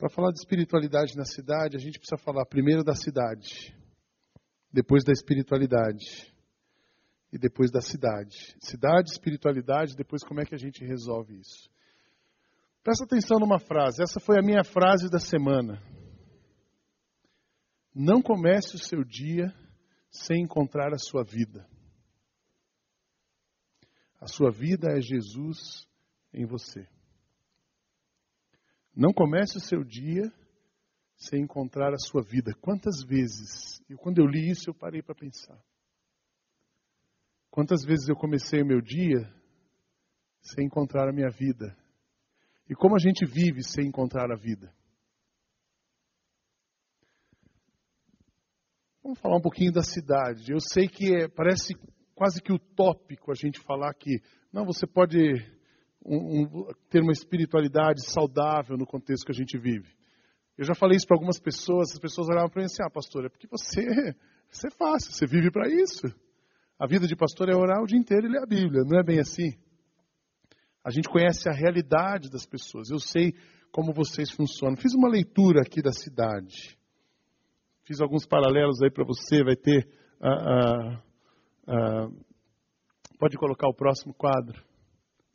Para falar de espiritualidade na cidade, a gente precisa falar primeiro da cidade, depois da espiritualidade e depois da cidade. Cidade, espiritualidade, depois como é que a gente resolve isso. Presta atenção numa frase, essa foi a minha frase da semana. Não comece o seu dia sem encontrar a sua vida. A sua vida é Jesus em você. Não comece o seu dia sem encontrar a sua vida. Quantas vezes, e quando eu li isso, eu parei para pensar. Quantas vezes eu comecei o meu dia sem encontrar a minha vida? E como a gente vive sem encontrar a vida? Vamos falar um pouquinho da cidade. Eu sei que é, parece quase que utópico a gente falar que não, você pode um, um, ter uma espiritualidade saudável no contexto que a gente vive. Eu já falei isso para algumas pessoas, as pessoas olhavam para mim assim, ah, pastor, é porque você, você é fácil, você vive para isso. A vida de pastor é orar o dia inteiro e ler a Bíblia, não é bem assim. A gente conhece a realidade das pessoas, eu sei como vocês funcionam. Fiz uma leitura aqui da cidade, fiz alguns paralelos aí para você, vai ter... Uh, uh, uh, pode colocar o próximo quadro.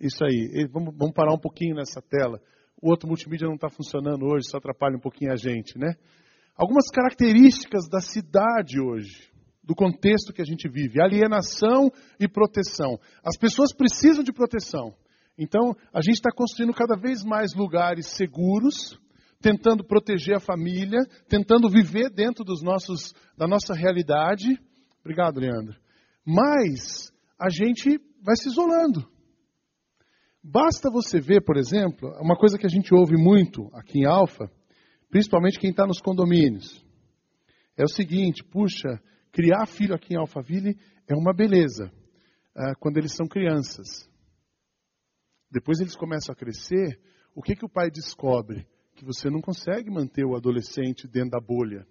Isso aí. Vamos, vamos parar um pouquinho nessa tela. O outro multimídia não está funcionando hoje, só atrapalha um pouquinho a gente, né? Algumas características da cidade hoje, do contexto que a gente vive: alienação e proteção. As pessoas precisam de proteção. Então, a gente está construindo cada vez mais lugares seguros, tentando proteger a família, tentando viver dentro dos nossos, da nossa realidade. Obrigado, Leandro. Mas a gente vai se isolando. Basta você ver, por exemplo, uma coisa que a gente ouve muito aqui em Alfa, principalmente quem está nos condomínios. É o seguinte, puxa, criar filho aqui em Alphaville é uma beleza, uh, quando eles são crianças. Depois eles começam a crescer, o que, que o pai descobre? Que você não consegue manter o adolescente dentro da bolha.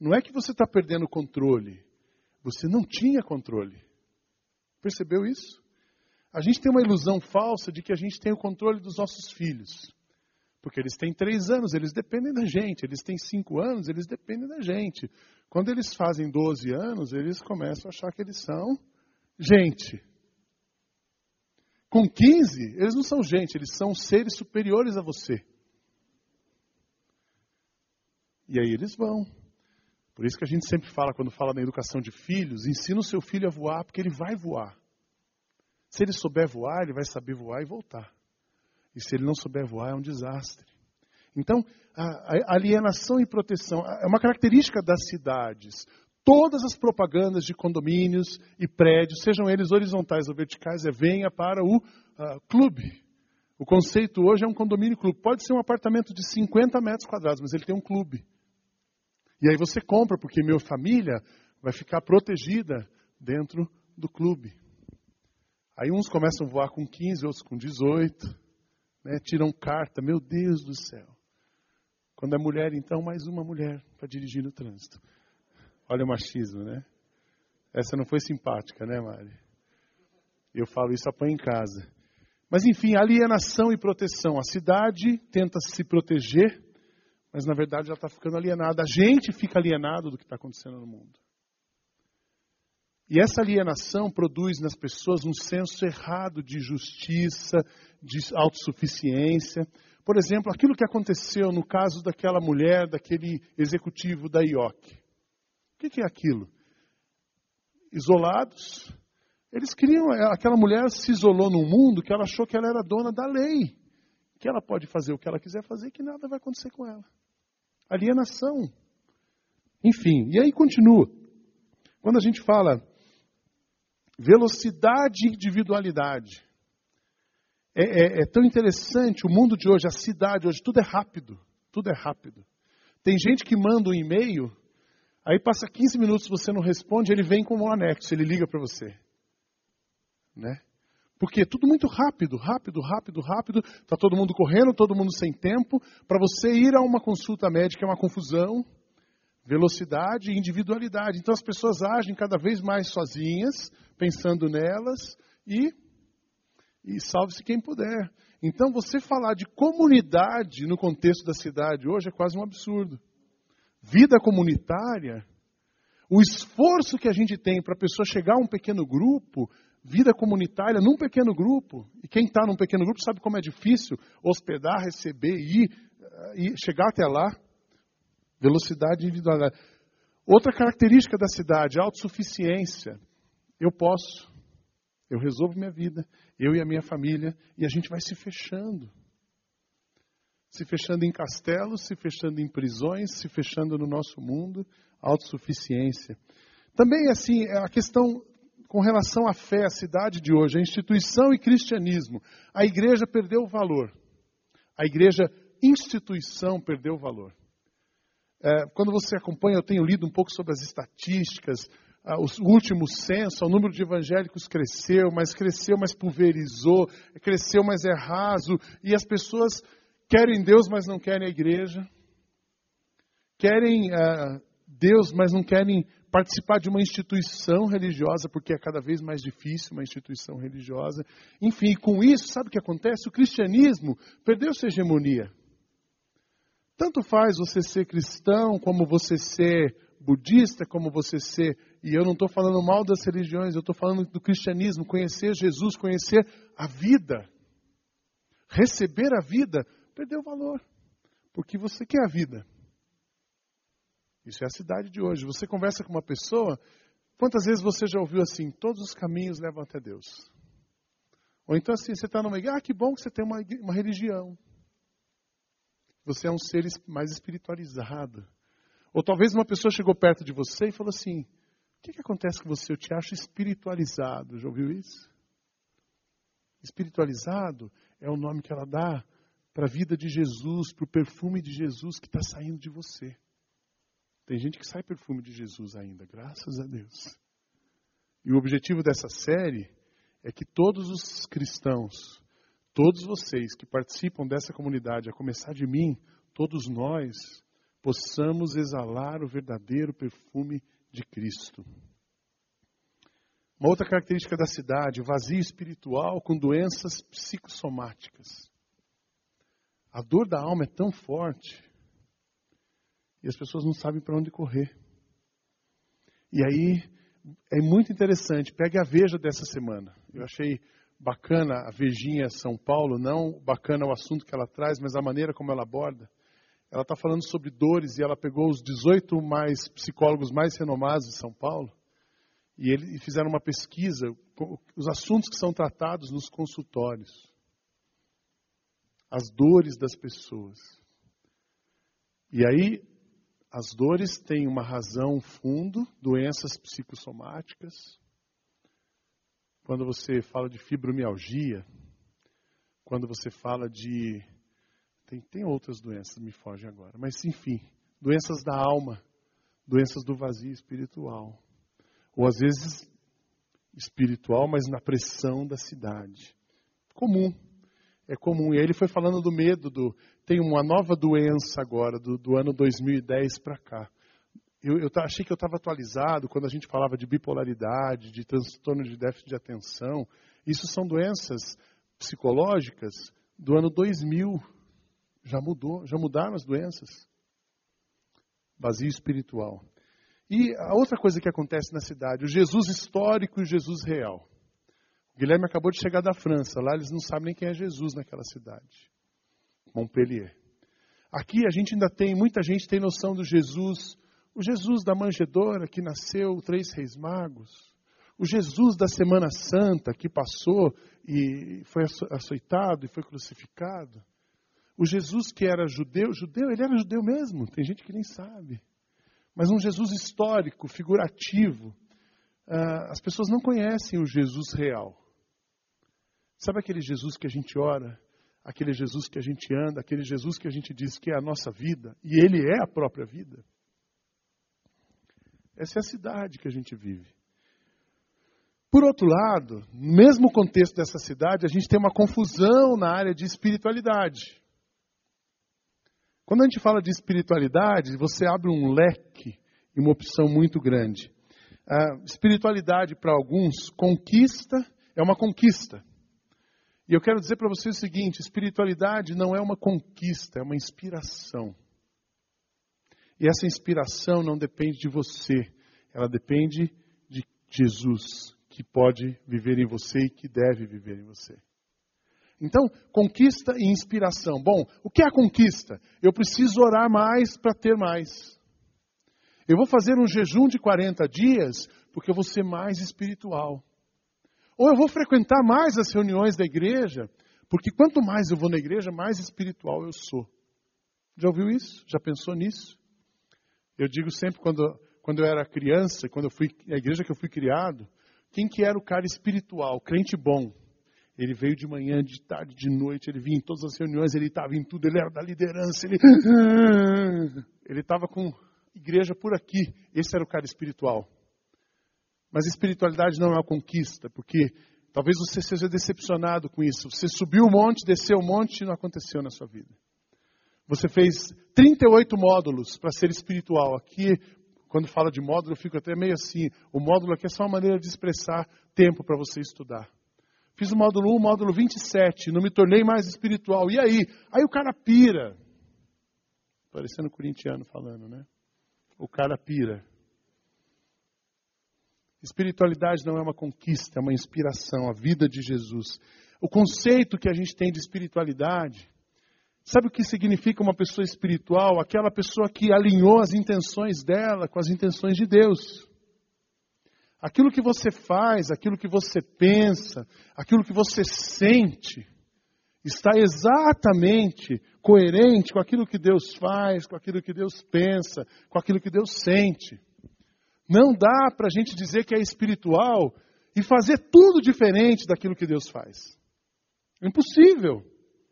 Não é que você está perdendo o controle, você não tinha controle. Percebeu isso? A gente tem uma ilusão falsa de que a gente tem o controle dos nossos filhos. Porque eles têm três anos, eles dependem da gente. Eles têm cinco anos, eles dependem da gente. Quando eles fazem 12 anos, eles começam a achar que eles são gente. Com 15, eles não são gente, eles são seres superiores a você. E aí eles vão. Por isso que a gente sempre fala, quando fala na educação de filhos, ensina o seu filho a voar, porque ele vai voar. Se ele souber voar, ele vai saber voar e voltar. E se ele não souber voar, é um desastre. Então, a alienação e proteção é uma característica das cidades. Todas as propagandas de condomínios e prédios, sejam eles horizontais ou verticais, é venha para o uh, clube. O conceito hoje é um condomínio clube. Pode ser um apartamento de 50 metros quadrados, mas ele tem um clube. E aí você compra, porque minha família vai ficar protegida dentro do clube. Aí uns começam a voar com 15, outros com 18, né? tiram carta, meu Deus do céu. Quando é mulher, então, mais uma mulher para dirigir no trânsito. Olha o machismo, né? Essa não foi simpática, né, Mari? Eu falo isso apanha em casa. Mas enfim, alienação e proteção. A cidade tenta se proteger, mas na verdade ela está ficando alienada. A gente fica alienado do que está acontecendo no mundo. E essa alienação produz nas pessoas um senso errado de justiça, de autossuficiência. Por exemplo, aquilo que aconteceu no caso daquela mulher, daquele executivo da IOC. O que é aquilo? Isolados. Eles queriam, aquela mulher se isolou num mundo que ela achou que ela era dona da lei. Que ela pode fazer o que ela quiser fazer e que nada vai acontecer com ela. Alienação. Enfim, e aí continua. Quando a gente fala Velocidade e individualidade. É, é, é, tão interessante o mundo de hoje, a cidade hoje, tudo é rápido. Tudo é rápido. Tem gente que manda um e-mail, aí passa 15 minutos você não responde, ele vem com um anexo, ele liga para você. Né? Porque é tudo muito rápido, rápido, rápido, rápido. Está todo mundo correndo, todo mundo sem tempo. Para você ir a uma consulta médica é uma confusão. Velocidade e individualidade. Então as pessoas agem cada vez mais sozinhas, pensando nelas e, e salve-se quem puder. Então, você falar de comunidade no contexto da cidade hoje é quase um absurdo. Vida comunitária, o esforço que a gente tem para a pessoa chegar a um pequeno grupo, vida comunitária num pequeno grupo, e quem está num pequeno grupo sabe como é difícil hospedar, receber, ir, ir chegar até lá. Velocidade individual. Outra característica da cidade, autossuficiência. Eu posso, eu resolvo minha vida, eu e a minha família, e a gente vai se fechando. Se fechando em castelos, se fechando em prisões, se fechando no nosso mundo, autossuficiência. Também, assim, a questão com relação à fé, a cidade de hoje, a instituição e cristianismo. A igreja perdeu o valor. A igreja instituição perdeu o valor. É, quando você acompanha, eu tenho lido um pouco sobre as estatísticas, o último censo, o número de evangélicos cresceu, mas cresceu, mas pulverizou, cresceu, mas é raso, e as pessoas querem Deus, mas não querem a igreja, querem uh, Deus, mas não querem participar de uma instituição religiosa, porque é cada vez mais difícil uma instituição religiosa. Enfim, com isso, sabe o que acontece? O cristianismo perdeu sua hegemonia. Tanto faz você ser cristão, como você ser budista, como você ser. E eu não estou falando mal das religiões, eu estou falando do cristianismo, conhecer Jesus, conhecer a vida. Receber a vida, perdeu valor. Porque você quer a vida. Isso é a cidade de hoje. Você conversa com uma pessoa, quantas vezes você já ouviu assim: todos os caminhos levam até Deus? Ou então assim, você está numa igreja, ah, que bom que você tem uma, uma religião. Você é um ser mais espiritualizado. Ou talvez uma pessoa chegou perto de você e falou assim: O que, que acontece com você? Eu te acho espiritualizado. Já ouviu isso? Espiritualizado é o nome que ela dá para a vida de Jesus, para o perfume de Jesus que está saindo de você. Tem gente que sai perfume de Jesus ainda, graças a Deus. E o objetivo dessa série é que todos os cristãos todos vocês que participam dessa comunidade, a começar de mim, todos nós, possamos exalar o verdadeiro perfume de Cristo. Uma outra característica da cidade, vazio espiritual com doenças psicossomáticas. A dor da alma é tão forte e as pessoas não sabem para onde correr. E aí é muito interessante, pegue a veja dessa semana. Eu achei bacana a Vejinha São Paulo, não bacana o assunto que ela traz, mas a maneira como ela aborda. Ela está falando sobre dores e ela pegou os 18 mais psicólogos mais renomados de São Paulo e eles fizeram uma pesquisa, os assuntos que são tratados nos consultórios, as dores das pessoas. E aí, as dores têm uma razão fundo, doenças psicossomáticas, quando você fala de fibromialgia, quando você fala de. Tem, tem outras doenças, me fogem agora, mas enfim, doenças da alma, doenças do vazio espiritual. Ou às vezes espiritual, mas na pressão da cidade. Comum. É comum. E ele foi falando do medo do. Tem uma nova doença agora, do, do ano 2010 para cá eu, eu achei que eu estava atualizado quando a gente falava de bipolaridade, de transtorno de déficit de atenção. Isso são doenças psicológicas do ano 2000. Já mudou, já mudaram as doenças. Vazio espiritual. E a outra coisa que acontece na cidade, o Jesus histórico e o Jesus real. O Guilherme acabou de chegar da França, lá eles não sabem nem quem é Jesus naquela cidade. Montpellier. Aqui a gente ainda tem, muita gente tem noção do Jesus o Jesus da manjedoura que nasceu, três reis magos. O Jesus da Semana Santa que passou e foi açoitado e foi crucificado. O Jesus que era judeu, judeu, ele era judeu mesmo, tem gente que nem sabe. Mas um Jesus histórico, figurativo. Uh, as pessoas não conhecem o Jesus real. Sabe aquele Jesus que a gente ora, aquele Jesus que a gente anda, aquele Jesus que a gente diz que é a nossa vida, e ele é a própria vida? Essa é a cidade que a gente vive. Por outro lado, no mesmo contexto dessa cidade, a gente tem uma confusão na área de espiritualidade. Quando a gente fala de espiritualidade, você abre um leque e uma opção muito grande. A espiritualidade, para alguns, conquista é uma conquista. E eu quero dizer para você o seguinte: espiritualidade não é uma conquista, é uma inspiração. E essa inspiração não depende de você, ela depende de Jesus, que pode viver em você e que deve viver em você. Então, conquista e inspiração. Bom, o que é a conquista? Eu preciso orar mais para ter mais. Eu vou fazer um jejum de 40 dias porque eu vou ser mais espiritual. Ou eu vou frequentar mais as reuniões da igreja, porque quanto mais eu vou na igreja, mais espiritual eu sou. Já ouviu isso? Já pensou nisso? Eu digo sempre quando, quando eu era criança, quando eu fui a igreja que eu fui criado, quem que era o cara espiritual, crente bom? Ele veio de manhã, de tarde, de noite, ele vinha em todas as reuniões, ele estava em tudo, ele era da liderança, ele ele estava com igreja por aqui. Esse era o cara espiritual. Mas espiritualidade não é uma conquista, porque talvez você seja decepcionado com isso. Você subiu o monte, desceu o monte e não aconteceu na sua vida. Você fez 38 módulos para ser espiritual. Aqui, quando fala de módulo, eu fico até meio assim. O módulo aqui é só uma maneira de expressar tempo para você estudar. Fiz o módulo 1, o módulo 27, não me tornei mais espiritual. E aí? Aí o cara pira. Parecendo corintiano falando, né? O cara pira. Espiritualidade não é uma conquista, é uma inspiração, a vida de Jesus. O conceito que a gente tem de espiritualidade, sabe o que significa uma pessoa espiritual? Aquela pessoa que alinhou as intenções dela com as intenções de Deus. Aquilo que você faz, aquilo que você pensa, aquilo que você sente, está exatamente coerente com aquilo que Deus faz, com aquilo que Deus pensa, com aquilo que Deus sente. Não dá para a gente dizer que é espiritual e fazer tudo diferente daquilo que Deus faz. É impossível.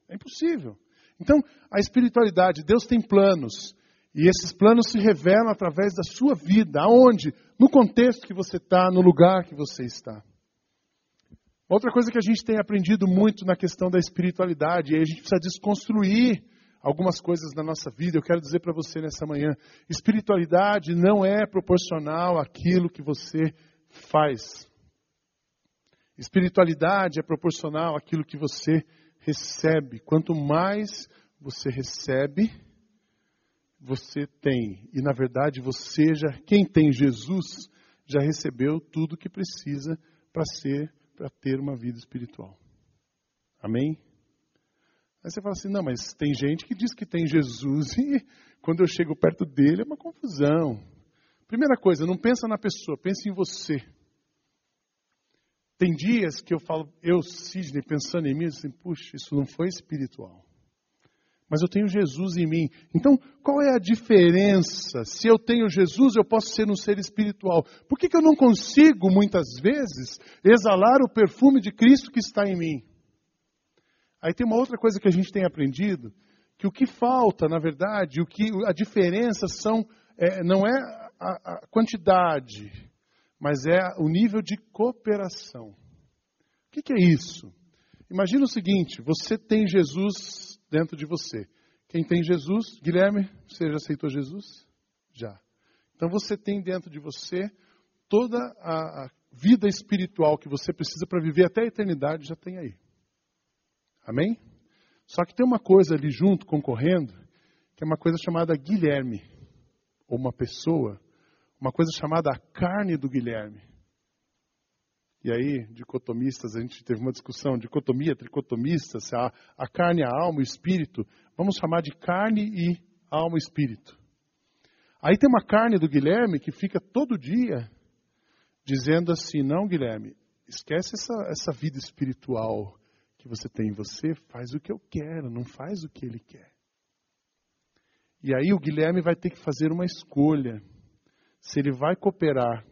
É impossível. Então, a espiritualidade, Deus tem planos. E esses planos se revelam através da sua vida. Aonde? No contexto que você está, no lugar que você está. Outra coisa que a gente tem aprendido muito na questão da espiritualidade, e a gente precisa desconstruir algumas coisas na nossa vida, eu quero dizer para você nessa manhã: espiritualidade não é proporcional àquilo que você faz. Espiritualidade é proporcional àquilo que você recebe. Quanto mais você recebe, você tem. E na verdade, você já, quem tem Jesus, já recebeu tudo que precisa para ser, para ter uma vida espiritual. Amém? Aí você fala assim: não, mas tem gente que diz que tem Jesus e quando eu chego perto dele é uma confusão. Primeira coisa, não pensa na pessoa, pense em você. Tem dias que eu falo, eu, Sidney, pensando em mim, assim, puxa, isso não foi espiritual. Mas eu tenho Jesus em mim. Então, qual é a diferença? Se eu tenho Jesus, eu posso ser um ser espiritual. Por que, que eu não consigo, muitas vezes, exalar o perfume de Cristo que está em mim? Aí tem uma outra coisa que a gente tem aprendido, que o que falta, na verdade, o que a diferença são é, não é a, a, quantidade, mas é o nível de cooperação. O que, é isso? Imagina o seguinte: você tem Jesus dentro de você. Quem tem Jesus, Guilherme, você já aceitou Jesus? Já. Então você tem dentro de você toda a vida espiritual que você precisa para viver até a eternidade, já tem aí. Amém? Só que tem uma coisa ali junto, concorrendo, que é uma coisa chamada Guilherme, ou uma pessoa, uma coisa chamada a carne do Guilherme. E aí, dicotomistas, a gente teve uma discussão, dicotomia, tricotomista, se a, a carne, a alma, o espírito, vamos chamar de carne e alma espírito. Aí tem uma carne do Guilherme que fica todo dia dizendo assim, não Guilherme, esquece essa, essa vida espiritual, que você tem em você, faz o que eu quero, não faz o que ele quer. E aí o Guilherme vai ter que fazer uma escolha. Se ele vai cooperar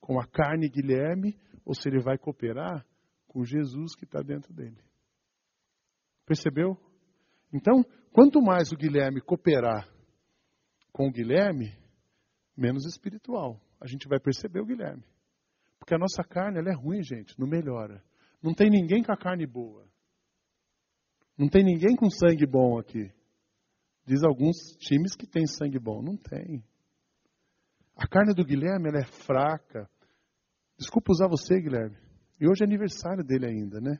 com a carne Guilherme ou se ele vai cooperar com Jesus que está dentro dele. Percebeu? Então, quanto mais o Guilherme cooperar com o Guilherme, menos espiritual. A gente vai perceber o Guilherme. Porque a nossa carne ela é ruim, gente, não melhora. Não tem ninguém com a carne boa. Não tem ninguém com sangue bom aqui. Diz alguns times que tem sangue bom. Não tem. A carne do Guilherme ela é fraca. Desculpa usar você, Guilherme. E hoje é aniversário dele ainda, né?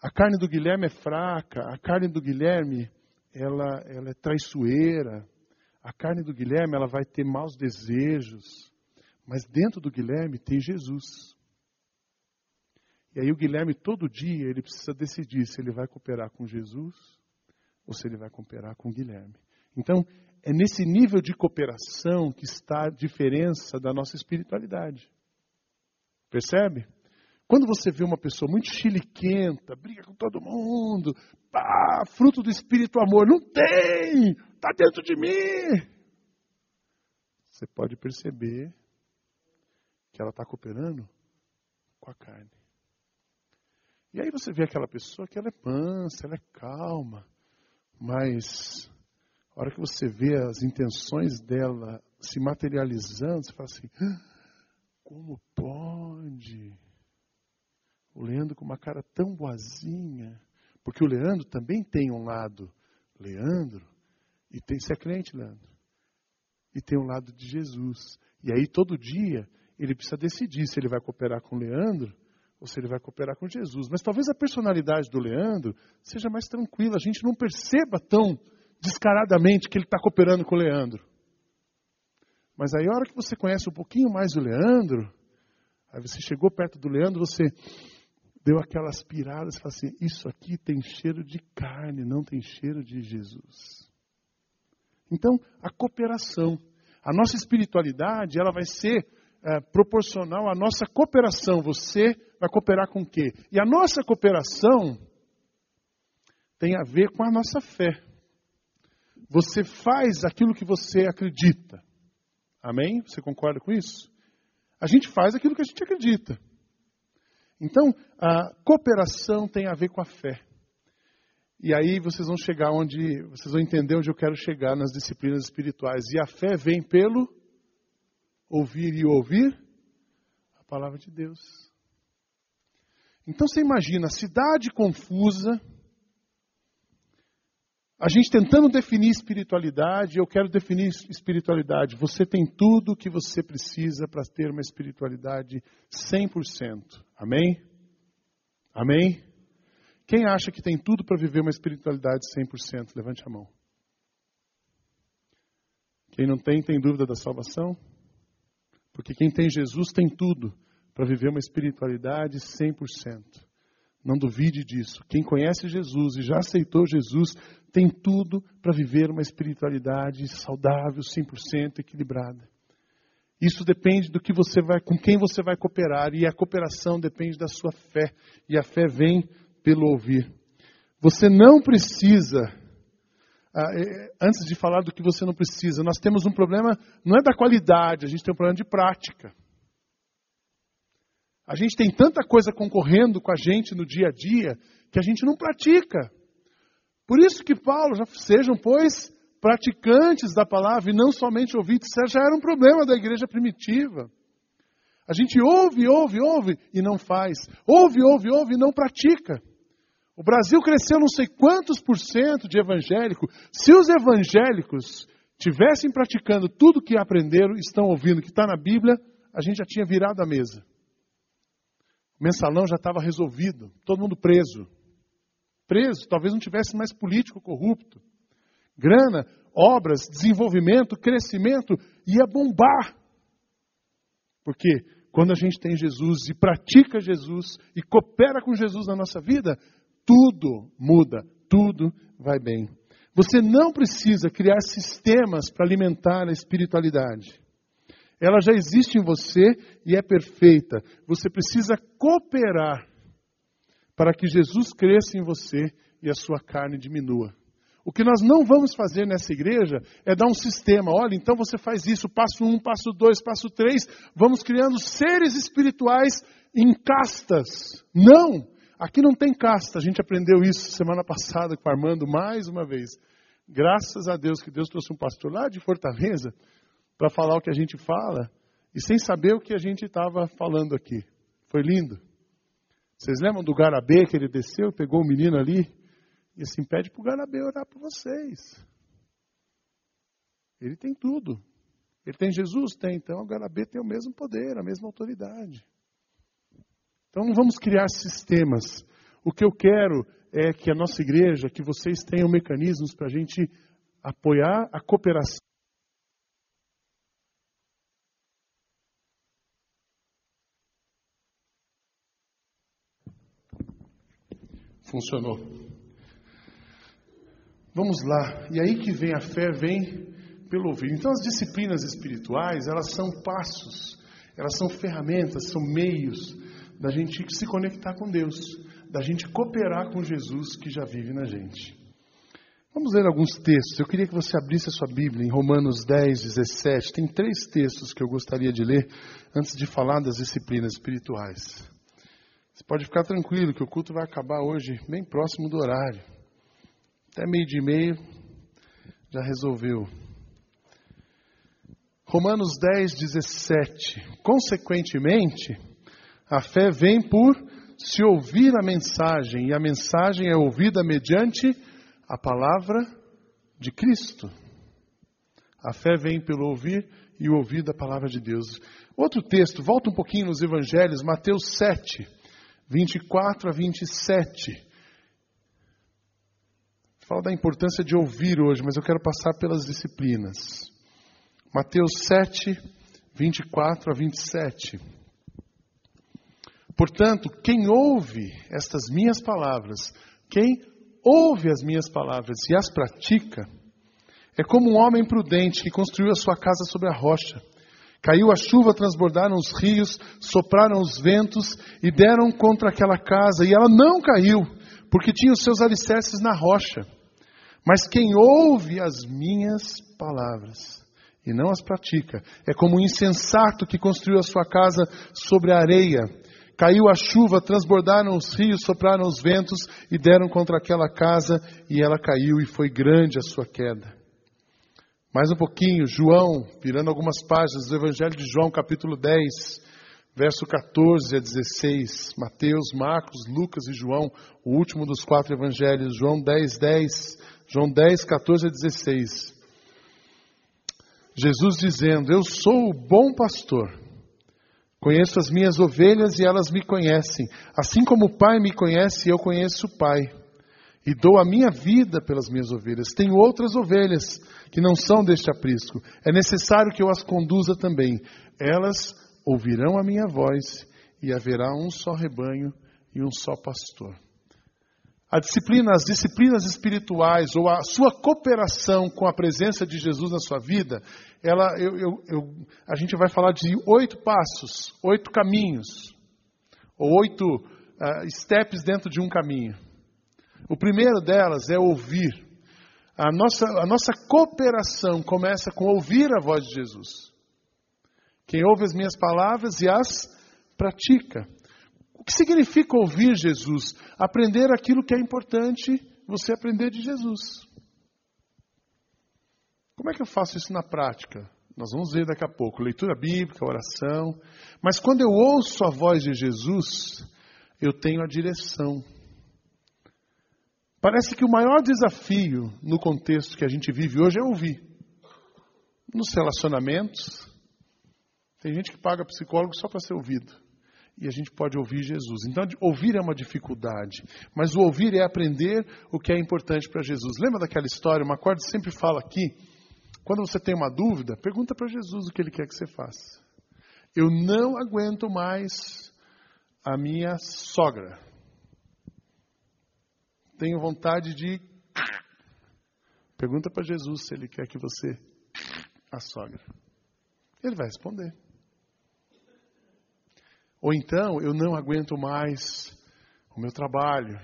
A carne do Guilherme é fraca, a carne do Guilherme ela, ela é traiçoeira, a carne do Guilherme ela vai ter maus desejos, mas dentro do Guilherme tem Jesus. E aí o Guilherme todo dia ele precisa decidir se ele vai cooperar com Jesus ou se ele vai cooperar com o Guilherme. Então, é nesse nível de cooperação que está a diferença da nossa espiritualidade. Percebe? Quando você vê uma pessoa muito chiliquenta, briga com todo mundo, pá, fruto do espírito amor, não tem, está dentro de mim. Você pode perceber que ela está cooperando com a carne. E aí você vê aquela pessoa que ela é mansa, ela é calma, mas a hora que você vê as intenções dela se materializando, você fala assim: ah, como pode? O Leandro com uma cara tão boazinha. Porque o Leandro também tem um lado Leandro, e tem, você é crente, Leandro? E tem um lado de Jesus. E aí todo dia ele precisa decidir se ele vai cooperar com o Leandro ou se ele vai cooperar com Jesus. Mas talvez a personalidade do Leandro seja mais tranquila, a gente não perceba tão descaradamente que ele está cooperando com o Leandro. Mas aí, a hora que você conhece um pouquinho mais o Leandro, aí você chegou perto do Leandro, você deu aquelas piradas e falou assim: Isso aqui tem cheiro de carne, não tem cheiro de Jesus. Então, a cooperação. A nossa espiritualidade, ela vai ser é, proporcional à nossa cooperação. Você vai cooperar com o quê? E a nossa cooperação tem a ver com a nossa fé. Você faz aquilo que você acredita. Amém? Você concorda com isso? A gente faz aquilo que a gente acredita. Então, a cooperação tem a ver com a fé. E aí vocês vão chegar onde, vocês vão entender onde eu quero chegar nas disciplinas espirituais. E a fé vem pelo ouvir e ouvir a palavra de Deus. Então você imagina, cidade confusa, a gente tentando definir espiritualidade, eu quero definir espiritualidade. Você tem tudo o que você precisa para ter uma espiritualidade 100%. Amém? Amém? Quem acha que tem tudo para viver uma espiritualidade 100%? Levante a mão. Quem não tem, tem dúvida da salvação? Porque quem tem Jesus tem tudo para viver uma espiritualidade 100%. Não duvide disso. Quem conhece Jesus e já aceitou Jesus tem tudo para viver uma espiritualidade saudável, 100% equilibrada. Isso depende do que você vai, com quem você vai cooperar, e a cooperação depende da sua fé, e a fé vem pelo ouvir. Você não precisa, ah, é, antes de falar do que você não precisa, nós temos um problema, não é da qualidade, a gente tem um problema de prática. A gente tem tanta coisa concorrendo com a gente no dia a dia que a gente não pratica. Por isso que Paulo, já sejam, pois, praticantes da palavra e não somente ouvintes, já era um problema da igreja primitiva. A gente ouve, ouve, ouve e não faz. Ouve, ouve, ouve e não pratica. O Brasil cresceu não sei quantos por cento de evangélico. Se os evangélicos tivessem praticando tudo que aprenderam, estão ouvindo, que está na Bíblia, a gente já tinha virado a mesa. O mensalão já estava resolvido, todo mundo preso. Preso, talvez não tivesse mais político corrupto. Grana, obras, desenvolvimento, crescimento, ia bombar. Porque quando a gente tem Jesus e pratica Jesus e coopera com Jesus na nossa vida, tudo muda, tudo vai bem. Você não precisa criar sistemas para alimentar a espiritualidade. Ela já existe em você e é perfeita. Você precisa cooperar para que Jesus cresça em você e a sua carne diminua. O que nós não vamos fazer nessa igreja é dar um sistema. Olha, então você faz isso, passo um, passo dois, passo três. Vamos criando seres espirituais em castas. Não! Aqui não tem casta. A gente aprendeu isso semana passada com o Armando mais uma vez. Graças a Deus que Deus trouxe um pastor lá de Fortaleza para falar o que a gente fala e sem saber o que a gente estava falando aqui. Foi lindo. Vocês lembram do Garabê que ele desceu, pegou o menino ali e assim pede para o Garabê orar por vocês. Ele tem tudo. Ele tem Jesus? Tem. Então o Garabê tem o mesmo poder, a mesma autoridade. Então não vamos criar sistemas. O que eu quero é que a nossa igreja, que vocês tenham mecanismos para a gente apoiar a cooperação. Funcionou. Vamos lá. E aí que vem a fé, vem pelo ouvir. Então as disciplinas espirituais, elas são passos, elas são ferramentas, são meios da gente se conectar com Deus, da gente cooperar com Jesus que já vive na gente. Vamos ler alguns textos. Eu queria que você abrisse a sua Bíblia em Romanos 10, 17. Tem três textos que eu gostaria de ler antes de falar das disciplinas espirituais. Você pode ficar tranquilo que o culto vai acabar hoje bem próximo do horário. Até meio de meio já resolveu. Romanos 10, 17. Consequentemente, a fé vem por se ouvir a mensagem, e a mensagem é ouvida mediante a palavra de Cristo. A fé vem pelo ouvir e o ouvir da palavra de Deus. Outro texto, volta um pouquinho nos evangelhos, Mateus 7, 24 a 27. Fala da importância de ouvir hoje, mas eu quero passar pelas disciplinas. Mateus 7, 24 a 27. Portanto, quem ouve estas minhas palavras, quem ouve as minhas palavras e as pratica, é como um homem prudente que construiu a sua casa sobre a rocha. Caiu a chuva, transbordaram os rios, sopraram os ventos e deram contra aquela casa, e ela não caiu, porque tinha os seus alicerces na rocha. Mas quem ouve as minhas palavras e não as pratica, é como um insensato que construiu a sua casa sobre a areia. Caiu a chuva, transbordaram os rios, sopraram os ventos e deram contra aquela casa, e ela caiu, e foi grande a sua queda. Mais um pouquinho, João, virando algumas páginas do Evangelho de João, capítulo 10, verso 14 a 16. Mateus, Marcos, Lucas e João, o último dos quatro evangelhos. João 10, 10. João 10, 14 a 16. Jesus dizendo: Eu sou o bom pastor. Conheço as minhas ovelhas e elas me conhecem. Assim como o Pai me conhece, eu conheço o Pai. E dou a minha vida pelas minhas ovelhas. Tenho outras ovelhas que não são deste aprisco. É necessário que eu as conduza também. Elas ouvirão a minha voz e haverá um só rebanho e um só pastor. A disciplina, as disciplinas espirituais ou a sua cooperação com a presença de Jesus na sua vida, ela, eu, eu, eu, a gente vai falar de oito passos, oito caminhos, ou oito uh, steps dentro de um caminho. O primeiro delas é ouvir. A nossa, a nossa cooperação começa com ouvir a voz de Jesus. Quem ouve as minhas palavras e as pratica. O que significa ouvir Jesus? Aprender aquilo que é importante você aprender de Jesus. Como é que eu faço isso na prática? Nós vamos ver daqui a pouco. Leitura bíblica, oração. Mas quando eu ouço a voz de Jesus, eu tenho a direção. Parece que o maior desafio no contexto que a gente vive hoje é ouvir. Nos relacionamentos, tem gente que paga psicólogo só para ser ouvido. E a gente pode ouvir Jesus. Então, ouvir é uma dificuldade. Mas o ouvir é aprender o que é importante para Jesus. Lembra daquela história? O Macorde sempre fala aqui quando você tem uma dúvida, pergunta para Jesus o que ele quer que você faça. Eu não aguento mais a minha sogra. Tenho vontade de. Pergunta para Jesus se ele quer que você a sogra. Ele vai responder. Ou então, eu não aguento mais o meu trabalho.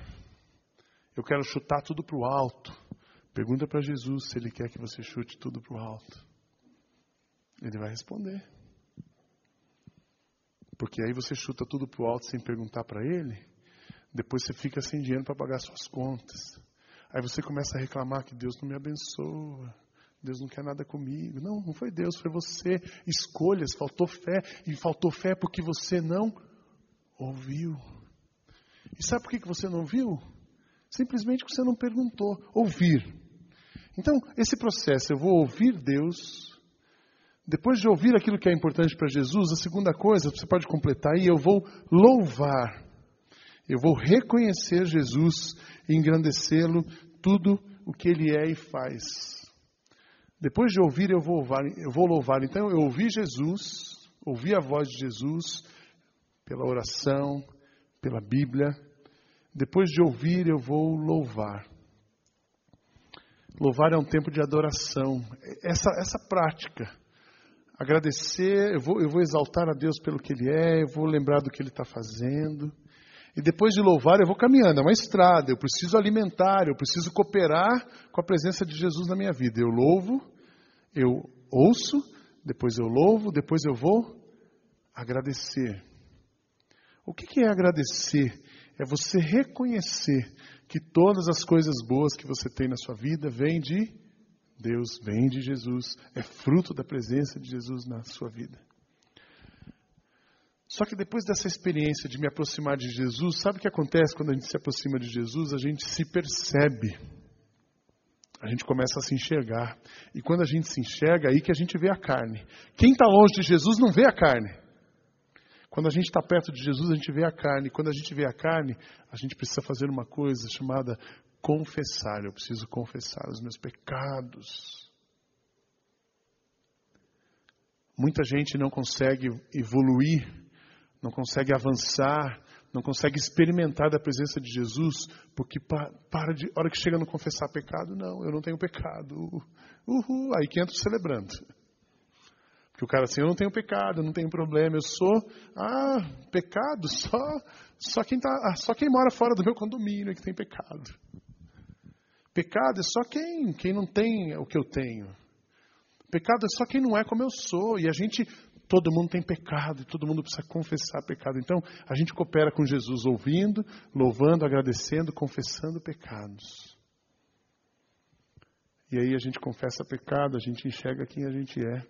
Eu quero chutar tudo para o alto. Pergunta para Jesus se ele quer que você chute tudo para o alto. Ele vai responder. Porque aí você chuta tudo para o alto sem perguntar para ele. Depois você fica sem dinheiro para pagar suas contas. Aí você começa a reclamar que Deus não me abençoa. Deus não quer nada comigo. Não, não foi Deus, foi você. Escolhas, faltou fé. E faltou fé porque você não ouviu. E sabe por que você não viu? Simplesmente porque você não perguntou. Ouvir. Então, esse processo, eu vou ouvir Deus. Depois de ouvir aquilo que é importante para Jesus, a segunda coisa, você pode completar aí, eu vou louvar. Eu vou reconhecer Jesus e engrandecê-lo, tudo o que ele é e faz. Depois de ouvir, eu vou louvar. Eu vou louvar. Então, eu ouvi Jesus, ouvi a voz de Jesus pela oração, pela Bíblia. Depois de ouvir, eu vou louvar. Louvar é um tempo de adoração. Essa, essa prática. Agradecer, eu vou, eu vou exaltar a Deus pelo que Ele é, eu vou lembrar do que Ele está fazendo. E depois de louvar, eu vou caminhando, é uma estrada, eu preciso alimentar, eu preciso cooperar com a presença de Jesus na minha vida. Eu louvo, eu ouço, depois eu louvo, depois eu vou agradecer. O que é agradecer? É você reconhecer que todas as coisas boas que você tem na sua vida vêm de Deus, vêm de Jesus, é fruto da presença de Jesus na sua vida. Só que depois dessa experiência de me aproximar de Jesus, sabe o que acontece quando a gente se aproxima de Jesus? A gente se percebe. A gente começa a se enxergar. E quando a gente se enxerga, é aí que a gente vê a carne. Quem está longe de Jesus não vê a carne. Quando a gente está perto de Jesus, a gente vê a carne. Quando a gente vê a carne, a gente precisa fazer uma coisa chamada confessar. Eu preciso confessar os meus pecados. Muita gente não consegue evoluir não consegue avançar, não consegue experimentar da presença de Jesus, porque para de, hora que chega no confessar pecado, não, eu não tenho pecado. Uhul, aí que entra celebrando. Porque o cara assim, eu não tenho pecado, eu não tenho problema, eu sou, ah, pecado, só, só quem tá, ah, só quem mora fora do meu condomínio é que tem pecado. Pecado é só quem, quem não tem o que eu tenho. Pecado é só quem não é como eu sou. E a gente Todo mundo tem pecado e todo mundo precisa confessar pecado. Então, a gente coopera com Jesus ouvindo, louvando, agradecendo, confessando pecados. E aí a gente confessa pecado, a gente enxerga quem a gente é.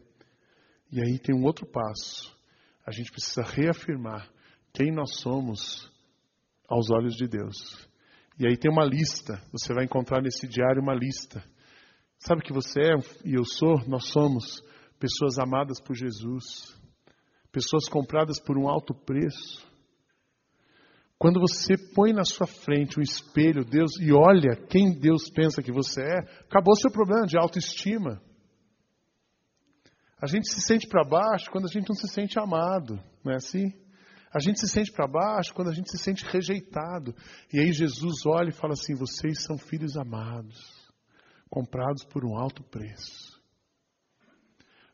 E aí tem um outro passo. A gente precisa reafirmar quem nós somos aos olhos de Deus. E aí tem uma lista, você vai encontrar nesse diário uma lista. Sabe o que você é e eu sou? Nós somos pessoas amadas por Jesus, pessoas compradas por um alto preço. Quando você põe na sua frente um espelho, Deus, e olha quem Deus pensa que você é, acabou o seu problema de autoestima. A gente se sente para baixo quando a gente não se sente amado, não é assim? A gente se sente para baixo quando a gente se sente rejeitado. E aí Jesus olha e fala assim: vocês são filhos amados, comprados por um alto preço.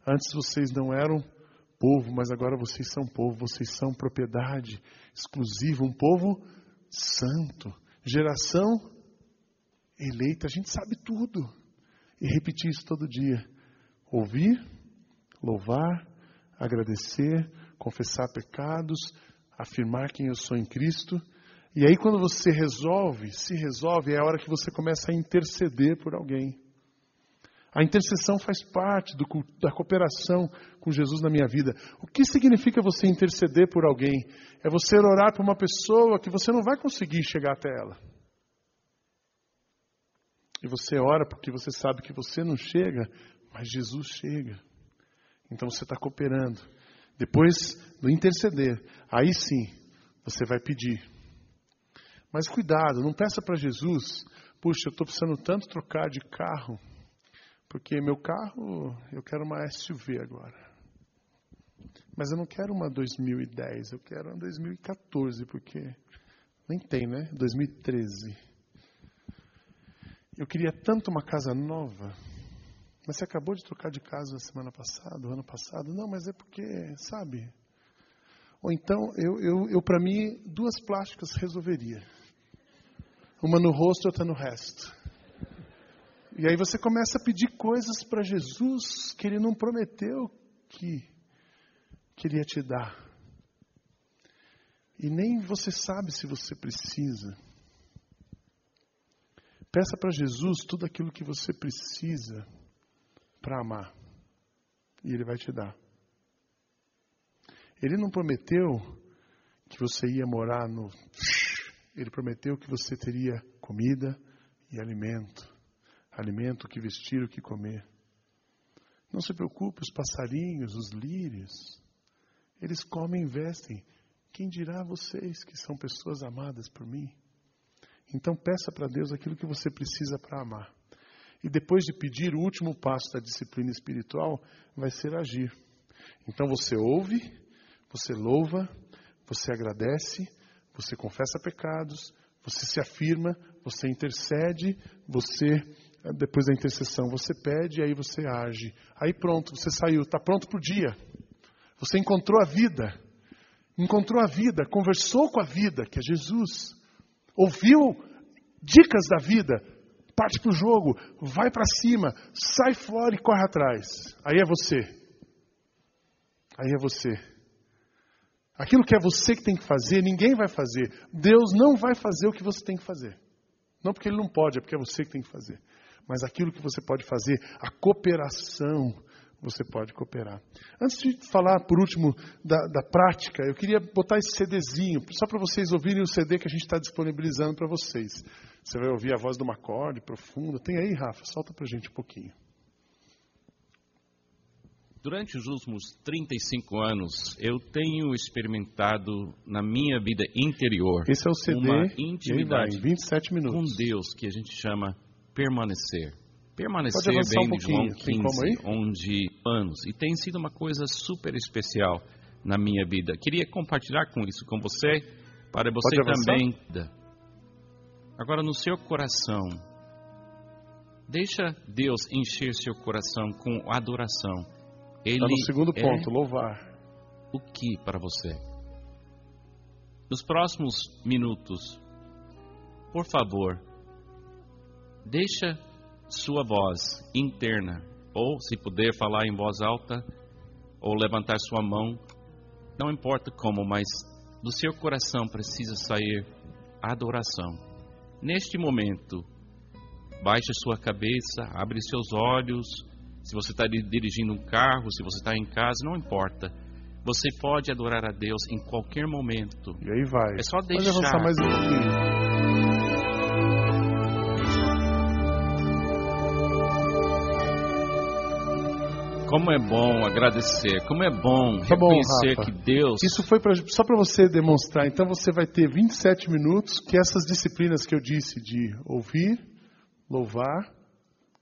Antes vocês não eram povo, mas agora vocês são povo, vocês são propriedade exclusiva, um povo santo, geração eleita. A gente sabe tudo. E repetir isso todo dia. Ouvir, louvar, agradecer, confessar pecados, afirmar quem eu sou em Cristo. E aí, quando você resolve, se resolve, é a hora que você começa a interceder por alguém. A intercessão faz parte do, da cooperação com Jesus na minha vida. O que significa você interceder por alguém? É você orar por uma pessoa que você não vai conseguir chegar até ela. E você ora porque você sabe que você não chega, mas Jesus chega. Então você está cooperando. Depois do interceder, aí sim você vai pedir. Mas cuidado, não peça para Jesus, puxa, eu estou precisando tanto trocar de carro. Porque meu carro, eu quero uma SUV agora. Mas eu não quero uma 2010, eu quero uma 2014, porque nem tem, né? 2013. Eu queria tanto uma casa nova. Mas você acabou de trocar de casa a semana passada, o ano passado? Não, mas é porque, sabe? Ou então, eu, eu, eu para mim, duas plásticas resolveria. Uma no rosto e outra no resto. E aí você começa a pedir coisas para Jesus que ele não prometeu que, que ele ia te dar. E nem você sabe se você precisa. Peça para Jesus tudo aquilo que você precisa para amar. E Ele vai te dar. Ele não prometeu que você ia morar no. Ele prometeu que você teria comida e alimento alimento, o que vestir, o que comer. Não se preocupe, os passarinhos, os lírios, eles comem e vestem. Quem dirá vocês que são pessoas amadas por mim? Então peça para Deus aquilo que você precisa para amar. E depois de pedir, o último passo da disciplina espiritual vai ser agir. Então você ouve, você louva, você agradece, você confessa pecados, você se afirma, você intercede, você depois da intercessão você pede e aí você age. Aí pronto, você saiu, está pronto para o dia. Você encontrou a vida. Encontrou a vida, conversou com a vida, que é Jesus. Ouviu dicas da vida, parte para o jogo, vai para cima, sai fora e corre atrás. Aí é você. Aí é você. Aquilo que é você que tem que fazer, ninguém vai fazer. Deus não vai fazer o que você tem que fazer. Não porque Ele não pode, é porque é você que tem que fazer. Mas aquilo que você pode fazer, a cooperação, você pode cooperar. Antes de falar, por último, da, da prática, eu queria botar esse CDzinho, só para vocês ouvirem o CD que a gente está disponibilizando para vocês. Você vai ouvir a voz do Macorde profunda. Tem aí, Rafa? Solta para a gente um pouquinho. Durante os últimos 35 anos, eu tenho experimentado na minha vida interior Esse é o CD, uma intimidade vai, 27 com minutos. Deus que a gente chama permanecer. Permanecer vem um de João pouquinho. Tem como 15, onde anos. E tem sido uma coisa super especial na minha vida. Queria compartilhar com isso com você, para você também. Agora, no seu coração, deixa Deus encher seu coração com adoração. Ele Está no segundo é ponto, louvar. o que para você? Nos próximos minutos, por favor, deixa sua voz interna, ou se puder falar em voz alta, ou levantar sua mão, não importa como, mas do seu coração precisa sair adoração. Neste momento, baixe sua cabeça, abre seus olhos. Se você está dirigindo um carro, se você está em casa, não importa. Você pode adorar a Deus em qualquer momento. E aí vai. É só Pode deixar. avançar mais um pouquinho. Como é bom agradecer, como é bom Tá bom, reconhecer Rafa. que Deus Isso foi pra, só para você demonstrar. Então você vai ter 27 minutos que essas disciplinas que eu disse de ouvir, louvar,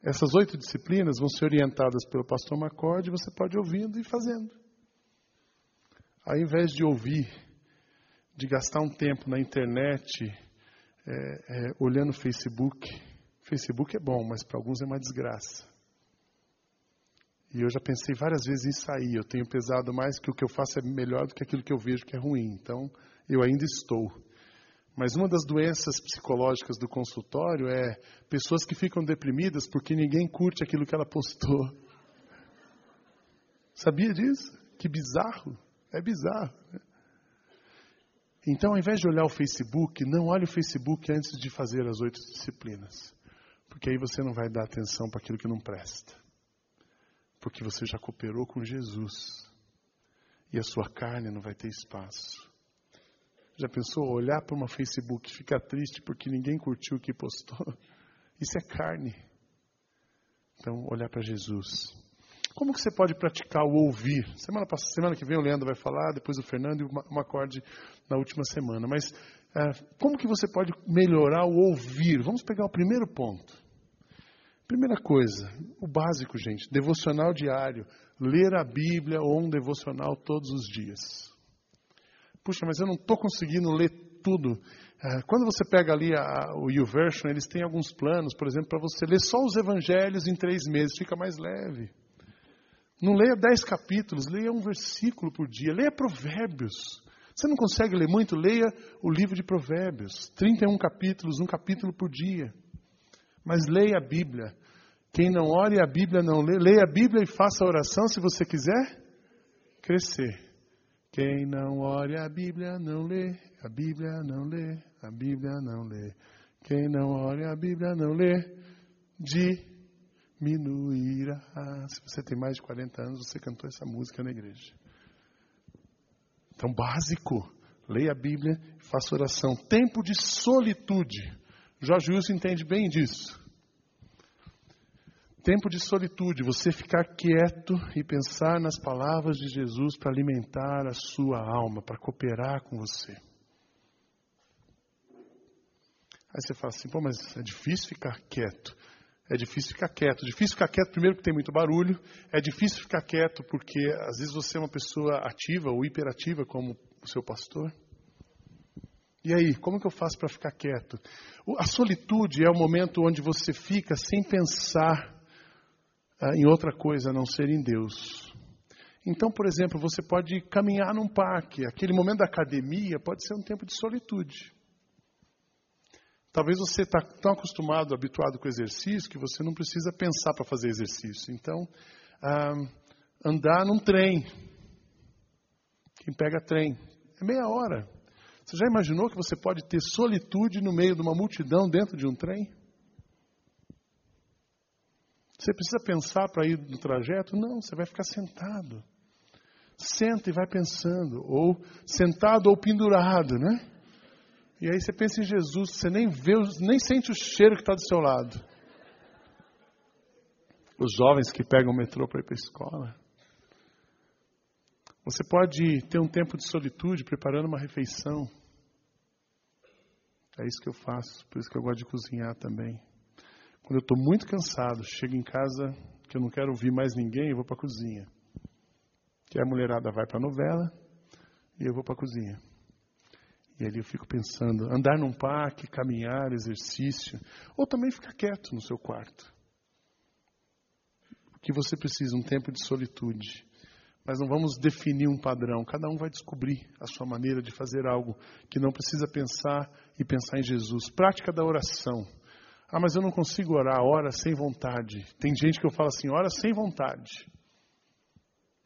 essas oito disciplinas vão ser orientadas pelo pastor Macorde e você pode ir ouvindo e fazendo. Ao invés de ouvir, de gastar um tempo na internet é, é, olhando Facebook. Facebook é bom, mas para alguns é uma desgraça. E eu já pensei várias vezes em sair. Eu tenho pesado mais que o que eu faço é melhor do que aquilo que eu vejo que é ruim. Então, eu ainda estou. Mas uma das doenças psicológicas do consultório é pessoas que ficam deprimidas porque ninguém curte aquilo que ela postou. Sabia disso? Que bizarro. É bizarro. né? Então, ao invés de olhar o Facebook, não olhe o Facebook antes de fazer as oito disciplinas. Porque aí você não vai dar atenção para aquilo que não presta porque você já cooperou com Jesus e a sua carne não vai ter espaço. Já pensou olhar para uma Facebook e ficar triste porque ninguém curtiu o que postou? Isso é carne. Então, olhar para Jesus. Como que você pode praticar o ouvir? Semana, pass- semana que vem o Leandro vai falar, depois o Fernando e o Macorde na última semana. Mas ah, como que você pode melhorar o ouvir? Vamos pegar o primeiro ponto. Primeira coisa, o básico, gente, devocional diário, ler a Bíblia ou um devocional todos os dias. Puxa, mas eu não estou conseguindo ler tudo. Ah, Quando você pega ali a- o YouVersion, eles têm alguns planos, por exemplo, para você ler só os evangelhos em três meses, fica mais leve. Não leia dez capítulos, leia um versículo por dia, leia provérbios. Você não consegue ler muito? Leia o livro de provérbios, 31 capítulos, um capítulo por dia. Mas leia a Bíblia. Quem não ore a Bíblia não lê. Leia a Bíblia e faça oração se você quiser crescer. Quem não ore a Bíblia não lê. A Bíblia não lê. A Bíblia não lê. Quem não ore a Bíblia não lê. Diminuirá. Se você tem mais de 40 anos, você cantou essa música na igreja. Então, básico. Leia a Bíblia e faça oração. Tempo de solitude. Jorge Wilson entende bem disso. Tempo de solitude, você ficar quieto e pensar nas palavras de Jesus para alimentar a sua alma, para cooperar com você. Aí você fala assim, pô, mas é difícil ficar quieto. É difícil ficar quieto. Difícil ficar quieto, primeiro, porque tem muito barulho. É difícil ficar quieto porque às vezes você é uma pessoa ativa ou hiperativa, como o seu pastor. E aí, como que eu faço para ficar quieto? A solitude é o momento onde você fica sem pensar ah, em outra coisa a não ser em Deus. Então, por exemplo, você pode caminhar num parque. Aquele momento da academia pode ser um tempo de solitude. Talvez você está tão acostumado, habituado com o exercício, que você não precisa pensar para fazer exercício. Então, ah, andar num trem. Quem pega trem? É meia hora. Você já imaginou que você pode ter solitude no meio de uma multidão dentro de um trem? Você precisa pensar para ir no trajeto? Não, você vai ficar sentado. Senta e vai pensando. Ou sentado ou pendurado, né? E aí você pensa em Jesus, você nem vê, nem sente o cheiro que está do seu lado. Os jovens que pegam o metrô para ir para a escola. Você pode ter um tempo de solitude preparando uma refeição. É isso que eu faço, por isso que eu gosto de cozinhar também. Quando eu estou muito cansado, chego em casa que eu não quero ouvir mais ninguém, eu vou para a cozinha. Que a mulherada vai para a novela e eu vou para a cozinha. E ali eu fico pensando, andar num parque, caminhar, exercício, ou também ficar quieto no seu quarto. Que você precisa um tempo de solitude. Mas não vamos definir um padrão, cada um vai descobrir a sua maneira de fazer algo que não precisa pensar e pensar em Jesus. Prática da oração. Ah, mas eu não consigo orar, ora sem vontade. Tem gente que eu falo assim, ora sem vontade.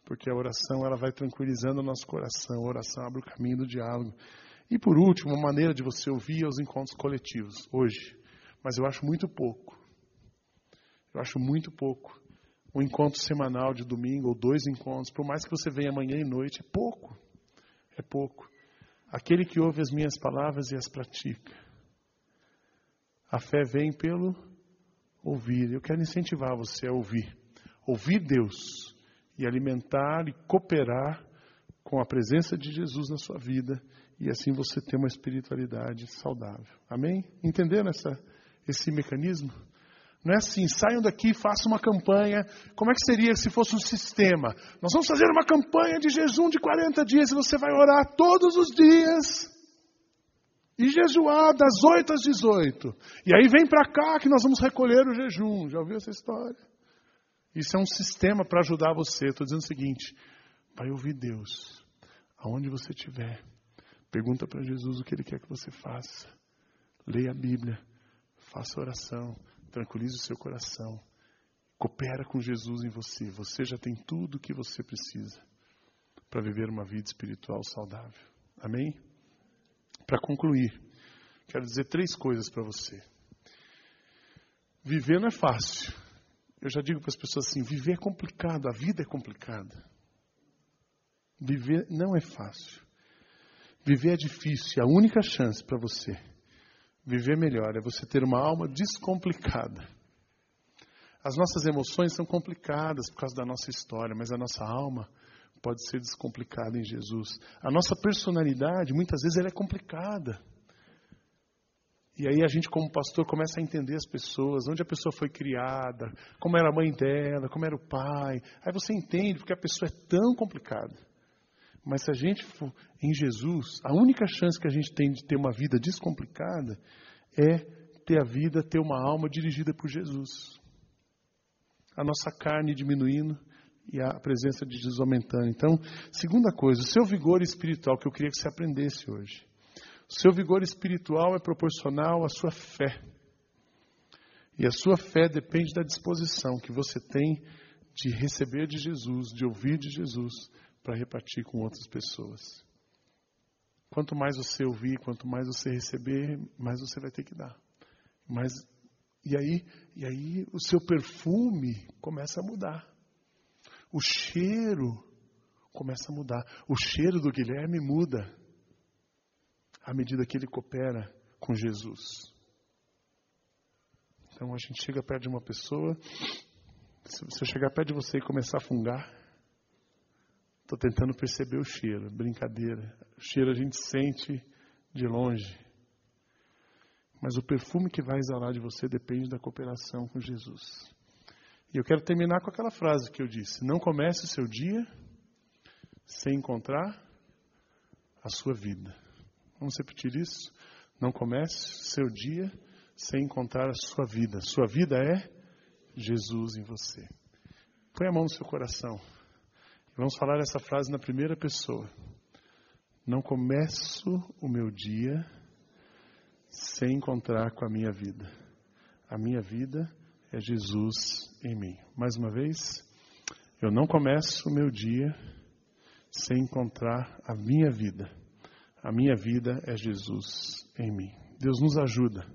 Porque a oração ela vai tranquilizando o nosso coração, a oração abre o caminho do diálogo. E por último, uma maneira de você ouvir é os encontros coletivos, hoje. Mas eu acho muito pouco. Eu acho muito pouco. Um encontro semanal de domingo, ou dois encontros, por mais que você venha amanhã e noite, é pouco. É pouco. Aquele que ouve as minhas palavras e as pratica. A fé vem pelo ouvir. Eu quero incentivar você a ouvir. Ouvir Deus e alimentar e cooperar com a presença de Jesus na sua vida e assim você ter uma espiritualidade saudável. Amém? Entenderam essa, esse mecanismo? Não é assim, saiam daqui façam uma campanha. Como é que seria se fosse um sistema? Nós vamos fazer uma campanha de jejum de 40 dias e você vai orar todos os dias. E jejuar das 8 às 18. E aí vem para cá que nós vamos recolher o jejum. Já ouviu essa história? Isso é um sistema para ajudar você. Estou dizendo o seguinte: vai ouvir Deus, aonde você estiver. Pergunta para Jesus o que Ele quer que você faça. Leia a Bíblia, faça oração, tranquilize o seu coração. Coopera com Jesus em você. Você já tem tudo o que você precisa para viver uma vida espiritual saudável. Amém? Para concluir, quero dizer três coisas para você. Viver não é fácil. Eu já digo para as pessoas assim: viver é complicado, a vida é complicada. Viver não é fácil. Viver é difícil, a única chance para você viver melhor é você ter uma alma descomplicada. As nossas emoções são complicadas por causa da nossa história, mas a nossa alma pode ser descomplicada em Jesus. A nossa personalidade, muitas vezes, ela é complicada. E aí a gente, como pastor, começa a entender as pessoas, onde a pessoa foi criada, como era a mãe dela, como era o pai. Aí você entende porque a pessoa é tão complicada. Mas se a gente for em Jesus, a única chance que a gente tem de ter uma vida descomplicada é ter a vida, ter uma alma dirigida por Jesus. A nossa carne diminuindo e a presença de Jesus aumentando. Então, segunda coisa, o seu vigor espiritual, que eu queria que você aprendesse hoje. O seu vigor espiritual é proporcional à sua fé. E a sua fé depende da disposição que você tem de receber de Jesus, de ouvir de Jesus, para repartir com outras pessoas. Quanto mais você ouvir, quanto mais você receber, mais você vai ter que dar. Mas e aí, e aí o seu perfume começa a mudar. O cheiro começa a mudar. O cheiro do Guilherme muda à medida que ele coopera com Jesus. Então a gente chega perto de uma pessoa Se você chegar perto de você e começar a fungar, estou tentando perceber o cheiro, brincadeira. O cheiro a gente sente de longe. Mas o perfume que vai exalar de você depende da cooperação com Jesus. E eu quero terminar com aquela frase que eu disse: Não comece o seu dia sem encontrar a sua vida. Vamos repetir isso? Não comece o seu dia sem encontrar a sua vida. Sua vida é Jesus em você. Põe a mão no seu coração. Vamos falar essa frase na primeira pessoa. Não começo o meu dia sem encontrar com a minha vida. A minha vida é Jesus em mim. Mais uma vez, eu não começo o meu dia sem encontrar a minha vida. A minha vida é Jesus em mim. Deus nos ajuda.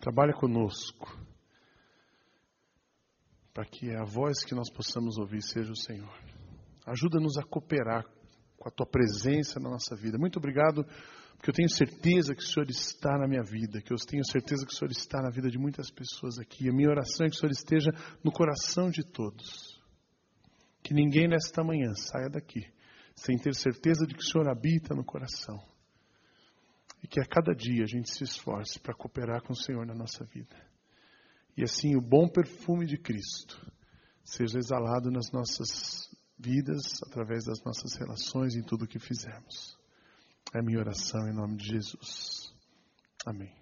Trabalha conosco. Para que a voz que nós possamos ouvir seja o Senhor. Ajuda-nos a cooperar com a tua presença na nossa vida. Muito obrigado porque eu tenho certeza que o Senhor está na minha vida, que eu tenho certeza que o Senhor está na vida de muitas pessoas aqui. A minha oração é que o Senhor esteja no coração de todos. Que ninguém nesta manhã saia daqui sem ter certeza de que o Senhor habita no coração. E que a cada dia a gente se esforce para cooperar com o Senhor na nossa vida. E assim o bom perfume de Cristo seja exalado nas nossas vidas, através das nossas relações, em tudo o que fizermos. É a minha oração em nome de Jesus. Amém.